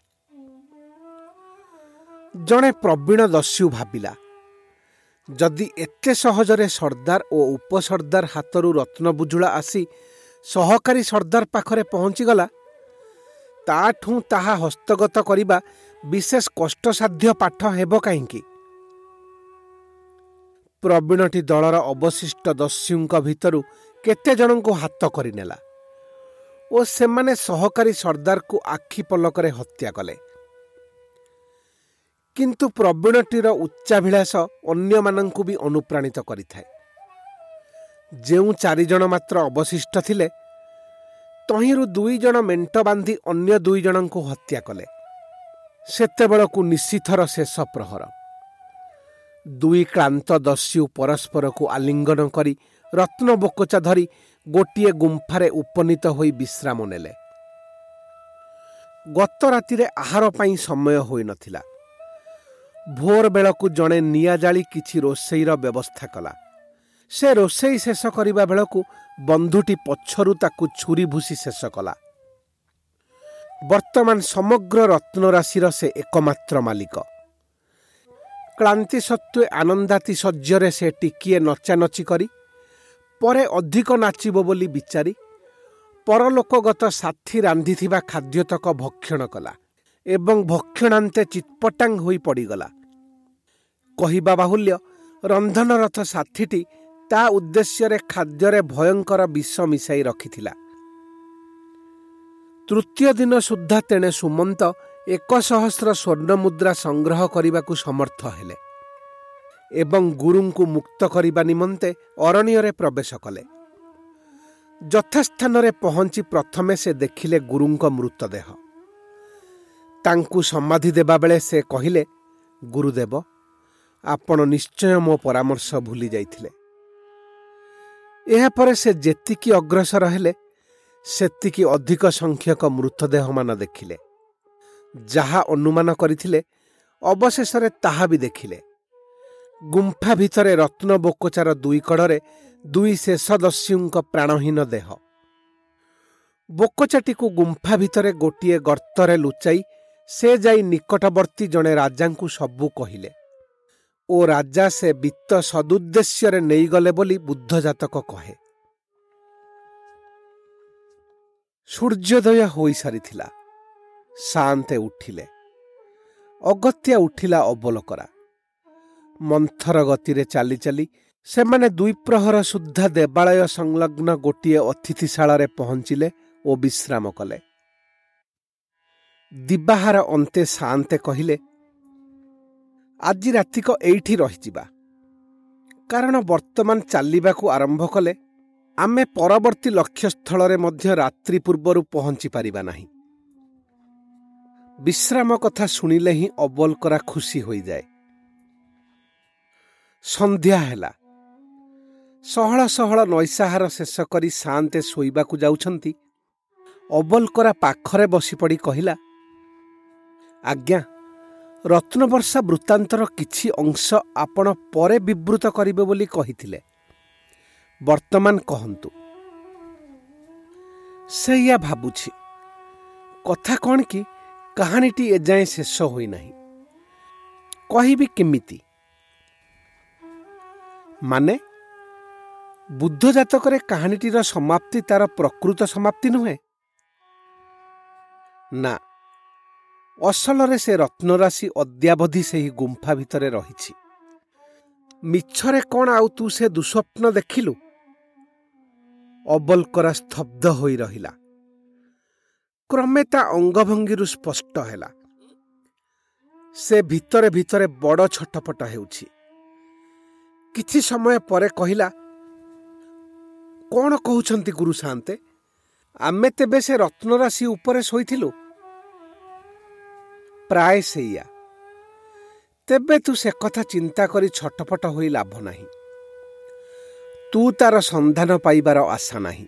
ଜଣେ ପ୍ରବୀଣ ଦସ୍ୟୁ ଭାବିଲା ଯଦି ଏତେ ସହଜରେ ସର୍ଦ୍ଦାର ଓ ଉପସର୍ଦ୍ଦାର ହାତରୁ ରତ୍ନବୁଜୁଳା ଆସି ସହକାରୀ ସର୍ଦ୍ଦାର ପାଖରେ ପହଞ୍ଚିଗଲା ତାଠୁ ତାହା ହସ୍ତଗତ କରିବା ବିଶେଷ କଷ୍ଟସାଧ୍ୟ ପାଠ ହେବ କାହିଁକି ପ୍ରବୀଣଟି ଦଳର ଅବଶିଷ୍ଟ ଦସ୍ୟୁଙ୍କ ଭିତରୁ କେତେ ଜଣଙ୍କୁ ହାତ କରିନେଲା ଓ ସେମାନେ ସହକାରୀ ସର୍ଦ୍ଦାରକୁ ଆଖି ପଲକରେ ହତ୍ୟା କଲେ। କିନ୍ତୁ ପ୍ରବୀଣଟିର ଉଚ୍ଚାଭିଳାଷ ଅନ୍ୟମାନଙ୍କୁ ବି ଅନୁପ୍ରାଣିତ କରିଥାଏ। ଯେଉଁ ଚାରିଜଣ ମାତ୍ର ଅବଶିଷ୍ଟ ଥିଲେ ତହିଁରୁ ଦୁଇ ଜଣ ମେଣ୍ଟ ବାନ୍ଧି ଅନ୍ୟ ଦୁଇ ଜଣଙ୍କୁ ହତ୍ୟା କଲେ। ସେତେବେଳକୁ ନିଶିଥର ଶେଷ ପ୍ରହର। ଦୁଇ କ୍ଳାନ୍ତ ଦସ୍ୟୁ ପରସ୍ପରକୁ ଆଲିଙ୍ଗନ କରି ରତ୍ନବୋକଚା ଧରି ଗୋଟିଏ ଗୁମ୍ଫାରେ ଉପନୀତ ହୋଇ ବିଶ୍ରାମ ନେଲେ। ଗତ ରାତିରେ ଆହାର ପାଇଁ ସମୟ ହୋଇନଥିଲା। ଭୋର ବେଳକୁ ଜଣେ ନିଆଁ ଜାଳି କିଛି ରୋଷେଇର ବ୍ୟବସ୍ଥା କଲା। ସେ ରୋଷେଇ ଶେଷ କରିବା ବେଳକୁ ବନ୍ଧୁଟି ପଛରୁ ତାକୁ ଛୁରୀ ଭୁସି ଶେଷ କଲା। ବର୍ତ୍ତମାନ ସମଗ୍ର ରତ୍ନରାଶିର ସେ ଏକମାତ୍ର ମାଲିକ। କ୍ଳାନ୍ତି ସତ୍ତ୍ୱେ ଆନନ୍ଦାତି ଶଯ୍ୟରେ ସେ ଟିକିଏ ନଚାନଚି କରି ପରେ ଅଧିକ ନାଚିବ ବୋଲି ବିଚାରି ପରଲୋକଗତ ସାଥୀ ରାନ୍ଧିଥିବା ଖାଦ୍ୟତକ ଭକ୍ଷଣ କଲା। ଏବଂ ଭକ୍ଷଣାନ୍ତେ ଚିତ୍ପଟାଙ୍ଗ ହୋଇ ପଡ଼ିଗଲା। କହିବା ବାହୁଲ୍ୟ ରନ୍ଧନରଥ ସାଥୀଟି ତା ଉଦ୍ଦେଶ୍ୟରେ ଖାଦ୍ୟରେ ଭୟଙ୍କର ବିଷ ମିଶାଇ ରଖିଥିଲା। ତୃତୀୟ ଦିନ ସୁଦ୍ଧା ତେଣେ ସୁମନ୍ତ ଏକ ସହସ୍ର ସ୍ୱର୍ଣ୍ଣମୁଦ୍ରା ସଂଗ୍ରହ କରିବାକୁ ସମର୍ଥ ହେଲେ ଏବଂ ଗୁରୁଙ୍କୁ ମୁକ୍ତ କରିବା ନିମନ୍ତେ ଅରଣ୍ୟରେ ପ୍ରବେଶ କଲେ। ଯଥାସ୍ଥାନରେ ପହଞ୍ଚି ପ୍ରଥମେ ସେ ଦେଖିଲେ ଗୁରୁଙ୍କ ମୃତଦେହ। ତାଙ୍କୁ ସମାଧି ଦେବାବେଳେ ସେ କହିଲେ ଗୁରୁଦେବ ଆପଣ ନିଶ୍ଚୟ ମୋ ପରାମର୍ଶ ଭୁଲି ଯାଇଥିଲେ। ଏହାପରେ ସେ ଯେତିକି ଅଗ୍ରସର ହେଲେ ସେତିକି ଅଧିକ ସଂଖ୍ୟକ ମୃତଦେହମାନ ଦେଖିଲେ। ଯାହା ଅନୁମାନ କରିଥିଲେ ଅବଶେଷରେ ତାହା ବି ଦେଖିଲେ। ଗୁମ୍ଫା ଭିତରେ ରତ୍ନ ବୋକଚାର ଦୁଇ କଡ଼ରେ ଦୁଇ ଶେଷ ଦସ୍ୟୁଙ୍କ ପ୍ରାଣହୀନ ଦେହ। ବୋକଚାଟିକୁ ଗୁମ୍ଫା ଭିତରେ ଗୋଟିଏ ଗର୍ତ୍ତରେ ଲୁଚାଇ ସେ ଯାଇ ନିକଟବର୍ତ୍ତୀ ଜଣେ ରାଜାଙ୍କୁ ସବୁ କହିଲେ ଓ ରାଜା ସେ ବିତ୍ତ ସଦୁଦ୍ଦେଶ୍ୟରେ ନେଇଗଲେ ବୋଲି ବୁଦ୍ଧଜାତକ କହେ। ସୂର୍ଯ୍ୟୋଦୟ ହୋଇସାରିଥିଲା। ସାନ୍ତେ ଉଠିଲେ। ଅଗତ୍ୟା ଉଠିଲା ଅବଲୋକରା। ମନ୍ଥର ଗତିରେ ଚାଲି ଚାଲି ସେମାନେ ଦ୍ୱିପ୍ରହର ସୁଦ୍ଧା ଦେବାଳୟ ସଂଲଗ୍ନ ଗୋଟିଏ ଅତିଥିଶାଳାରେ ପହଞ୍ଚିଲେ ଓ ବିଶ୍ରାମ କଲେ। ଦିବାହାର ଅନ୍ତେ ସାନ୍ତେ କହିଲେ ଆଜି ରାତିକ ଏଇଠି ରହିଯିବା। କାରଣ ବର୍ତ୍ତମାନ ଚାଲିବାକୁ ଆରମ୍ଭ କଲେ ଆମେ ପରବର୍ତ୍ତୀ ଲକ୍ଷ୍ୟସ୍ଥଳରେ ମଧ୍ୟ ରାତ୍ରି ପୂର୍ବରୁ ପହଞ୍ଚି ପାରିବା ନାହିଁ। ବିଶ୍ରାମ କଥା ଶୁଣିଲେ ହିଁ ଅବଲକରା ଖୁସି ହୋଇଯାଏ। ସନ୍ଧ୍ୟା ହେଲା। ସହଳ ସହଳ ନୈଶାହାର ଶେଷ କରି ସାନ୍ତେ ଶୋଇବାକୁ ଯାଉଛନ୍ତି। ଅବଲକରା ପାଖରେ ବସିପଡ଼ି କହିଲା ଆଜ୍ଞା ରତ୍ନବର୍ଷା ବୃତ୍ତାନ୍ତର କିଛି ଅଂଶ ଆପଣ ପରେ ବିବୃତ କରିବେ ବୋଲି କହିଥିଲେ। ବର୍ତ୍ତମାନ କହନ୍ତୁ। ସେଇଆ ଭାବୁଛି। କଥା କ'ଣ କି କାହାଣୀଟି ଏଯାଏଁ ଶେଷ ହୋଇନାହିଁ। କହିବି କେମିତି? ମାନେ ବୁଦ୍ଧ ଜାତକରେ କାହାଣୀଟିର ସମାପ୍ତି ତାର ପ୍ରକୃତ ସମାପ୍ତି ନୁହେଁ? ନା ଅସଲରେ ସେ ରତ୍ନରାଶି ଅଦ୍ୟାବଧି ସେହି ଗୁମ୍ଫା ଭିତରେ ରହିଛି। ମିଛରେ କ'ଣ ଆଉ ତୁ ସେ ଦୁଃସ୍ୱପ୍ନ ଦେଖିଲୁ? ଅବଲକରା ସ୍ତବ୍ଧ ହୋଇ ରହିଲା। କ୍ରମେ ତା ଅଙ୍ଗଭଙ୍ଗୀରୁ ସ୍ପଷ୍ଟ ହେଲା। ସେ ଭିତରେ ଭିତରେ ବଡ଼ ଛଟପଟ ହେଉଛି। କିଛି ସମୟ ପରେ କହିଲା କ'ଣ କହୁଛନ୍ତି ଗୁରୁ ସାନ୍ତେ ଆମେ ତେବେ ସେ ରତ୍ନରାଶି ଉପରେ ଶୋଇଥିଲୁ? ପ୍ରାୟ ସେଇଆ। ତେବେ ତୁ ସେ କଥା ଚିନ୍ତା କରି ଛଟପଟ ହୋଇ ଲାଭ ନାହିଁ। ତୁ ତାର ସନ୍ଧାନ ପାଇବାର ଆଶା ନାହିଁ।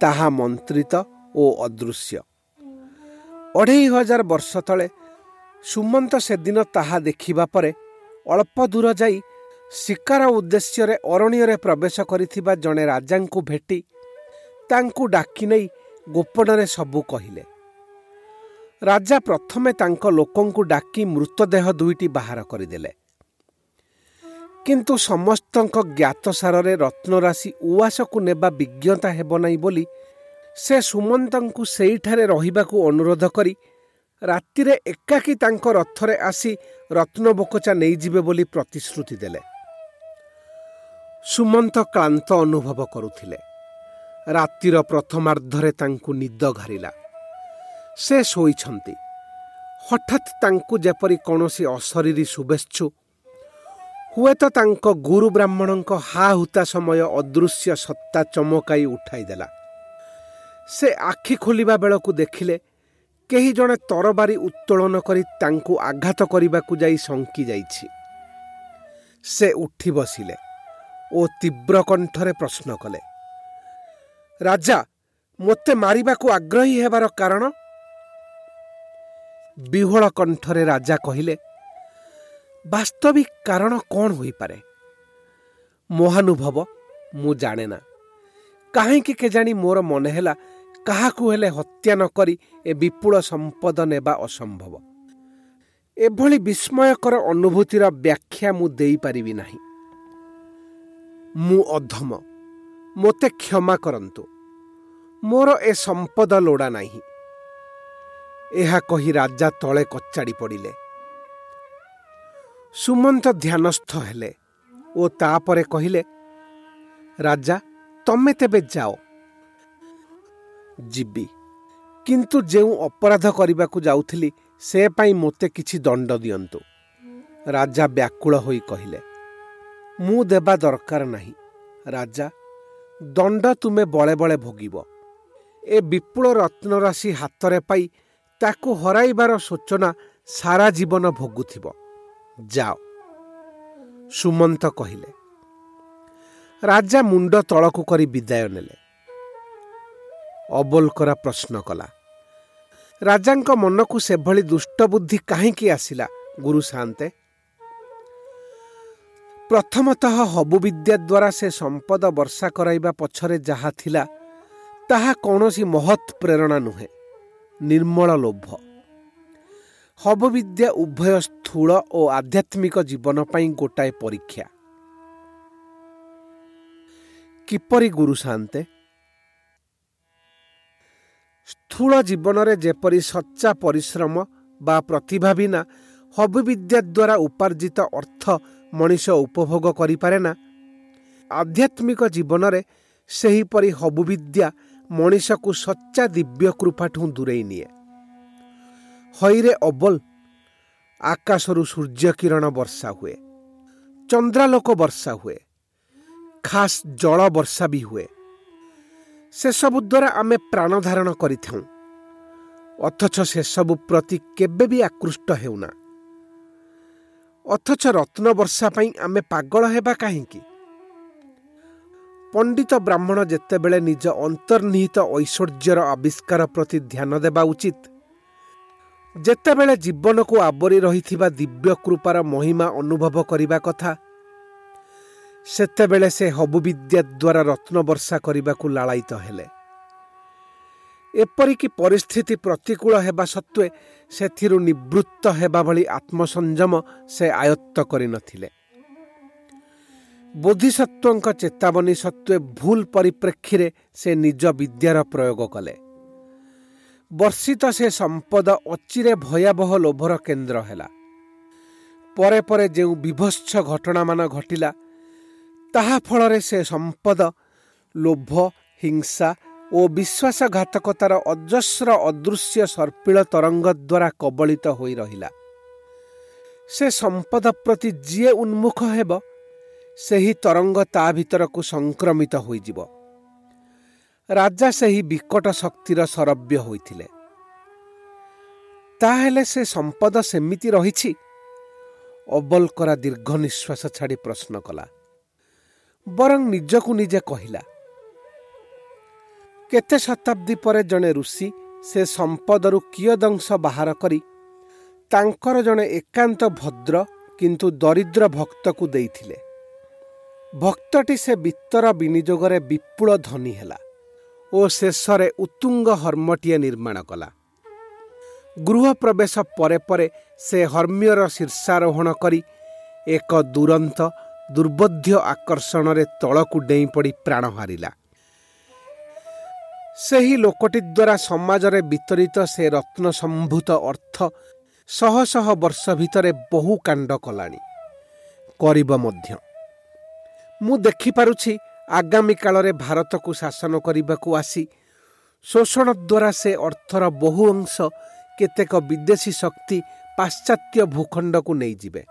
ତାହା ମନ୍ତ୍ରିତ ଓ ଅଦୃଶ୍ୟ। ଅଢ଼େଇ ହଜାର ବର୍ଷ ତଳେ ସୁମନ୍ତ ସେଦିନ ତାହା ଦେଖିବା ପରେ ଅଳ୍ପ ଦୂର ଯାଇ ଶିକାର ଉଦ୍ଦେଶ୍ୟରେ ଅରଣ୍ୟରେ ପ୍ରବେଶ କରିଥିବା ଜଣେ ରାଜାଙ୍କୁ ଭେଟି ତାଙ୍କୁ ଡାକି ନେଇ ଗୋପନରେ ସବୁ କହିଲେ। ରାଜା ପ୍ରଥମେ ତାଙ୍କ ଲୋକଙ୍କୁ ଡାକି ମୃତଦେହ ଦୁଇଟି ବାହାର କରିଦେଲେ କିନ୍ତୁ ସମସ୍ତଙ୍କ ଜ୍ଞାତସାରରେ ରତ୍ନରାଶି ଉଆସକୁ ନେବା ବିଜ୍ଞତା ହେବ ନାହିଁ ବୋଲି ସେ ସୁମନ୍ତଙ୍କୁ ସେଇଠାରେ ରହିବାକୁ ଅନୁରୋଧ କରି ରାତିରେ ଏକାକୀ ତାଙ୍କ ରଥରେ ଆସି ରତ୍ନବୋକଚା ନେଇଯିବେ ବୋଲି ପ୍ରତିଶ୍ରୁତି ଦେଲେ ସୁମନ୍ତ କ୍ଳାନ୍ତ ଅନୁଭବ କରୁଥିଲେ ରାତିର ପ୍ରଥମାର୍ଦ୍ଧରେ ତାଙ୍କୁ ନିଦ ଘାରିଲା ସେ ଶୋଇଛନ୍ତି ହଠାତ୍ ତାଙ୍କୁ ଯେପରି କୌଣସି ଅଶରୀରୀ ଶୁଭେଚ୍ଛୁ ହୁଏତ ତାଙ୍କ ଗୁରୁ ବ୍ରାହ୍ମଣଙ୍କ ହା ହୁତା ସମୟ ଅଦୃଶ୍ୟ ସତ୍ତା ଚମକାଇ ଉଠାଇଦେଲା। ସେ ଆଖି ଖୋଲିବା ବେଳକୁ ଦେଖିଲେ କେହି ଜଣେ ତରବାରୀ ଉତ୍ତୋଳନ କରି ତାଙ୍କୁ ଆଘାତ କରିବାକୁ ଯାଇ ଶଙ୍କି ଯାଇଛି। ସେ ଉଠି ବସିଲେ ଓ ତୀବ୍ର କଣ୍ଠରେ ପ୍ରଶ୍ନ କଲେ ରାଜା ମୋତେ ମାରିବାକୁ ଆଗ୍ରହୀ ହେବାର କାରଣ? ବିହୋଳ କଣ୍ଠରେ ରାଜା କହିଲେ ବାସ୍ତବିକ କାରଣ କ'ଣ ହୋଇପାରେ? ମହାନୁଭବ ମୁଁ ଜାଣେ ନା। କାହିଁକି କେଜାଣି ମୋର ମନେ ହେଲା କାହାକୁ ହେଲେ ହତ୍ୟା ନ କରି ଏ ବିପୁଳ ସମ୍ପଦ ନେବା ଅସମ୍ଭବ। ଏଭଳି ବିସ୍ମୟକର ଅନୁଭୂତିର ବ୍ୟାଖ୍ୟା ମୁଁ ଦେଇପାରିବି ନାହିଁ। ମୁଁ ଅଧମ ମୋତେ କ୍ଷମା କରନ୍ତୁ। ମୋର ଏ ସମ୍ପଦ ଲୋଡ଼ା ନାହିଁ। ଏହା କହି ରାଜା ତଳେ କଚାଡ଼ି ପଡ଼ିଲେ। ସୁମନ୍ତ ଧ୍ୟାନସ୍ଥ ହେଲେ ଓ ତାପରେ କହିଲେ ରାଜା ତମେ ତେବେ ଯାଅ। ଯିବି। କିନ୍ତୁ ଯେଉଁ ଅପରାଧ କରିବାକୁ ଯାଉଥିଲି ସେ ପାଇଁ ମୋତେ କିଛି ଦଣ୍ଡ ଦିଅନ୍ତୁ ରାଜା ବ୍ୟାକୁଳ ହୋଇ କହିଲେ ମୁଁ ଦେବା ଦରକାର ନାହିଁ। ରାଜା ଦଣ୍ଡ ତୁମେ ବଳେ ବଳେ ଭୋଗିବ। ଏ ବିପୁଳ ରତ୍ନରାଶି ହାତରେ ପାଇ ତାକୁ ହରାଇବାର ସୂଚନା ସାରା ଜୀବନ ଭୋଗୁଥିବ। ଯାଅ ସୁମନ୍ତ କହିଲେ। ରାଜା ମୁଣ୍ଡ ତଳକୁ କରି ବିଦାୟ ନେଲେ। ଅବୋଲକରା ପ୍ରଶ୍ନ କଲା ରାଜାଙ୍କ ମନକୁ ସେଭଳି ଦୁଷ୍ଟବୁଦ୍ଧି କାହିଁକି ଆସିଲା ଗୁରୁ ସାନ୍ତେ ପ୍ରଥମତଃ ହବୁ ବିଦ୍ୟା ଦ୍ୱାରା ସେ ସମ୍ପଦ ବର୍ଷା କରାଇବା ପଛରେ ଯାହା ଥିଲା ତାହା କୌଣସି ମହତ୍ ପ୍ରେରଣା ନୁହେଁ। ନିର୍ମଳ ଲୋଭ। ହବବିଦ୍ୟା ଉଭୟ ସ୍ଥୂଳ ଓ ଆଧ୍ୟାତ୍ମିକ ଜୀବନ ପାଇଁ ଗୋଟାଏ ପରୀକ୍ଷା। କିପରି ଗୁରୁ ସାନ୍ତେ ସ୍ଥୂଳ ଜୀବନରେ ଯେପରି ସଚ୍ଚା ପରିଶ୍ରମ ବା ପ୍ରତିଭା ବିନା ହବିବିଦ୍ୟା ଦ୍ୱାରା ଉପାର୍ଜିତ ଅର୍ଥ ମଣିଷ ଉପଭୋଗ କରିପାରେ ନା ଆଧ୍ୟାତ୍ମିକ ଜୀବନରେ ସେହିପରି ହବୁବିଦ୍ୟା ମଣିଷକୁ ସଚ୍ଚା ଦିବ୍ୟ କୃପାଠୁ ଦୂରେଇ ନିଏ। ହଇରେ ଅବଲ ଆକାଶରୁ ସୂର୍ଯ୍ୟ କିରଣ ବର୍ଷା ହୁଏ ଚନ୍ଦ୍ରାଲୋକ ବର୍ଷା ହୁଏ ଖାସ୍ ଜଳ ବର୍ଷା ବି ହୁଏ। ସେସବୁ ଦ୍ୱାରା ଆମେ ପ୍ରାଣ ଧାରଣ କରିଥାଉ ଅଥଚ ସେସବୁ ପ୍ରତି କେବେ ବି ଆକୃଷ୍ଟ ହେଉନା। ଅଥଚ ରତ୍ନ ବର୍ଷା ପାଇଁ ଆମେ ପାଗଳ ହେବା କାହିଁକି? ପଣ୍ଡିତ ବ୍ରାହ୍ମଣ ଯେତେବେଳେ ନିଜ ଅନ୍ତର୍ନିହିତ ଐଶ୍ୱର୍ଯ୍ୟର ଆବିଷ୍କାର ପ୍ରତି ଧ୍ୟାନ ଦେବା ଉଚିତ ଯେତେବେଳେ ଜୀବନକୁ ଆବରି ରହିଥିବା ଦିବ୍ୟ କୃପାର ମହିମା ଅନୁଭବ କରିବା କଥା ସେତେବେଳେ ସେ ହବୁ ବିଦ୍ୟା ଦ୍ୱାରା ରତ୍ନ ବର୍ଷା କରିବାକୁ ଲାଳାୟିତ ହେଲେ ଏପରିକି ପରିସ୍ଥିତି ପ୍ରତିକୂଳ ହେବା ସତ୍ତ୍ୱେ ସେଥିରୁ ନିବୃତ୍ତ ହେବା ଭଳି ଆତ୍ମସଂଯମ ସେ ଆୟତ୍ତ କରିନଥିଲେ ବୋଧିସତ୍ୱଙ୍କ ଚେତାବନୀ ସତ୍ତ୍ୱେ ଭୁଲ ପରିପ୍ରେକ୍ଷୀରେ ସେ ନିଜ ବିଦ୍ୟାର ପ୍ରୟୋଗ କଲେ। ବର୍ଷିତ ସେ ସମ୍ପଦ ଅଚିରେ ଭୟାବହ ଲୋଭର କେନ୍ଦ୍ର ହେଲା। ପରେ ପରେ ଯେଉଁ ବିଭତ୍ସ ଘଟଣାମାନ ଘଟିଲା ତାହା ଫଳରେ ସେ ସମ୍ପଦ ଲୋଭ ହିଂସା ଓ ବିଶ୍ୱାସଘାତକତାର ଅଜସ୍ର ଅଦୃଶ୍ୟ ସର୍ପିଳ ତରଙ୍ଗ ଦ୍ୱାରା କବଳିତ ହୋଇ ରହିଲା। ସେ ସମ୍ପଦ ପ୍ରତି ଯିଏ ଉନ୍ମୁଖ ହେବ ସେହି ତରଙ୍ଗ ତା ଭିତରକୁ ସଂକ୍ରମିତ ହୋଇଯିବ। ରାଜା ସେହି ବିକଟ ଶକ୍ତିର ସରବ୍ୟ ହୋଇଥିଲେ। ତାହେଲେ ସେ ସମ୍ପଦ ସେମିତି ରହିଛି? ଅବଲକରା ଦୀର୍ଘ ନିଶ୍ୱାସ ଛାଡ଼ି ପ୍ରଶ୍ନ କଲା। ବରଂ ନିଜକୁ ନିଜେ କହିଲା କେତେ ଶତାବ୍ଦୀ ପରେ ଜଣେ ଋଷି ସେ ସମ୍ପଦରୁ କିୟଦଂଶ ବାହାର କରି ତାଙ୍କର ଜଣେ ଏକାନ୍ତ ଭଦ୍ର କିନ୍ତୁ ଦରିଦ୍ର ଭକ୍ତକୁ ଦେଇଥିଲେ। ଭକ୍ତଟି ସେ ବିତ୍ତର ବିନିଯୋଗରେ ବିପୁଳ ଧନୀ ହେଲା ଓ ଶେଷରେ ଉତ୍ତୁଙ୍ଗ ହର୍ମଟିଏ ନିର୍ମାଣ କଲା। ଗୃହ ପ୍ରବେଶ ପରେ ପରେ ସେ ହର୍ମ୍ୟର ଶୀର୍ଷାରୋହଣ କରି ଏକ ଦୁରନ୍ତ ଦୁର୍ବୋଧ୍ୟ ଆକର୍ଷଣରେ ତଳକୁ ଡେଇଁ ପଡ଼ି ପ୍ରାଣ ହାରିଲା। ସେହି ଲୋକଟି ଦ୍ୱାରା ସମାଜରେ ବିତରିତ ସେ ରତ୍ନ ସମ୍ଭୂତ ଅର୍ଥ ଶହ ଶହ ବର୍ଷ ଭିତରେ ବହୁ କାଣ୍ଡ କଲାଣି। କରିବ ମଧ୍ୟ। ମୁଁ ଦେଖିପାରୁଛି ଆଗାମୀ କାଳରେ ଭାରତକୁ ଶାସନ କରିବାକୁ ଆସି ଶୋଷଣ ଦ୍ୱାରା ସେ ଅର୍ଥର ବହୁ ଅଂଶ କେତେକ ବିଦେଶୀ ଶକ୍ତି ପାଶ୍ଚାତ୍ୟ ଭୂଖଣ୍ଡକୁ ନେଇଯିବେ।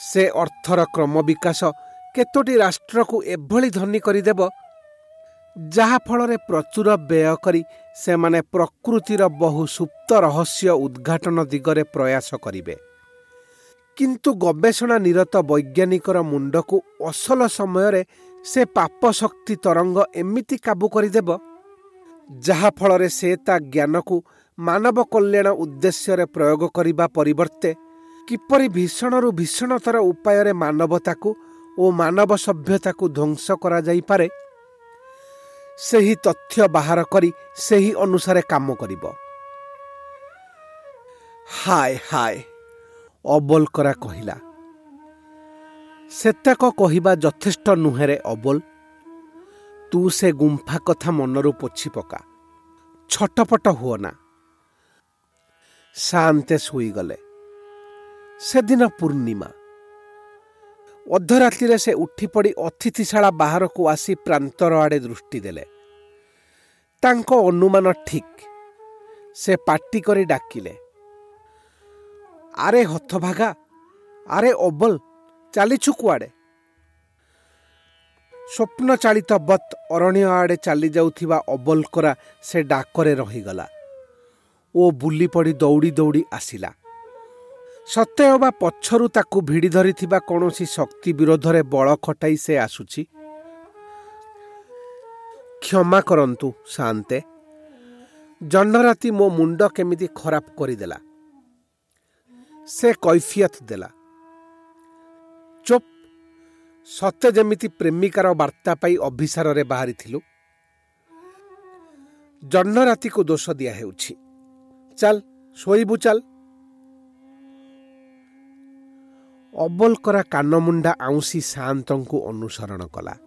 ସେ ଅର୍ଥର କ୍ରମ ବିକାଶ କେତୋଟି ରାଷ୍ଟ୍ରକୁ ଏଭଳି ଧନୀ କରିଦେବ ଯାହାଫଳରେ ପ୍ରଚୁର ବ୍ୟୟ କରି ସେମାନେ ପ୍ରକୃତିର ବହୁ ସୁପ୍ତ ରହସ୍ୟ ଉଦ୍ଘାଟନ ଦିଗରେ ପ୍ରୟାସ କରିବେ। କିନ୍ତୁ ଗବେଷଣା ନିରତ ବୈଜ୍ଞାନିକର ମୁଣ୍ଡକୁ ଅସଲ ସମୟରେ ସେ ପାପ ଶକ୍ତି ତରଙ୍ଗ ଏମିତି କାବୁ କରିଦେବ ଯାହାଫଳରେ ସେ ତା ଜ୍ଞାନକୁ ମାନବ କଲ୍ୟାଣ ଉଦ୍ଦେଶ୍ୟରେ ପ୍ରୟୋଗ କରିବା ପରିବର୍ତ୍ତେ କିପରି ଭୀଷଣରୁ ଭୀଷଣତର ଉପାୟରେ ମାନବତାକୁ ଓ ମାନବ ସଭ୍ୟତାକୁ ଧ୍ୱଂସ କରାଯାଇପାରେ ସେହି ତଥ୍ୟ ବାହାର କରି ସେହି ଅନୁସାରେ କାମ କରିବ। ହାୟ ହାୟ ଅବୋଲ କହିଲା ସେତକ କହିବା ଯଥେଷ୍ଟ ନୁହେଁରେ ଅବୋଲ। ତୁ ସେ ଗୁମ୍ଫା କଥା ମନରୁ ପୋଛି ପକା। ଛଟପଟ ହୁଅ ନା ଶାନ୍ତେ ଶୋଇଗଲେ। ସେଦିନ ପୂର୍ଣ୍ଣିମା। ଅଧରାତିରେ ସେ ଉଠିପଡ଼ି ଅତିଥିଶାଳା ବାହାରକୁ ଆସି ପ୍ରାନ୍ତର ଆଡ଼େ ଦୃଷ୍ଟି ଦେଲେ। ତାଙ୍କ ଅନୁମାନ ଠିକ୍। ସେ ପାଟି କରି ଡାକିଲେ ଆରେ ହଥଭାଗା ଆରେ ଅବଲ ଚାଲିଛୁ କୁଆଡ଼େ? ସ୍ୱପ୍ନ ଚାଳିତ ବତ୍ ଅରଣ୍ୟ ଆଡ଼େ ଚାଲି ଯାଉଥିବା ଅବଲକରା ସେ ଡାକରେ ରହିଗଲା। ଓ ବୁଲି ପଡ଼ି ଦୌଡ଼ି ଦୌଡ଼ି ଆସିଲା। ସତେ ଅବା ପଛରୁ ତାକୁ ଭିଡ଼ି ଧରିଥିବା କୌଣସି ଶକ୍ତି ବିରୋଧରେ ବଳ ଖଟାଇ ସେ ଆସୁଛି। କ୍ଷମା କରନ୍ତୁ ଶାନ୍ତେ। ଜହ୍ନରାତି ମୋ ମୁଣ୍ଡ କେମିତି ଖରାପ କରିଦେଲା। ସେ କୈଫିୟତ ଦେଲା। ଚୁପ୍। ସତେ ଯେମିତି ପ୍ରେମିକାର ବାର୍ତ୍ତା ପାଇ ଅଭିସାରରେ ବାହାରିଥିଲୁ। ଜହ୍ନ ରାତିକୁ ଦୋଷ ଦିଆହେଉଛି। ଚାଲ ଶୋଇବୁ ଚାଲ। ଅବଲକରା କାନମୁଣ୍ଡା ଆଉଁସି ଶାନ୍ତଙ୍କୁ ଅନୁସରଣ କଲା।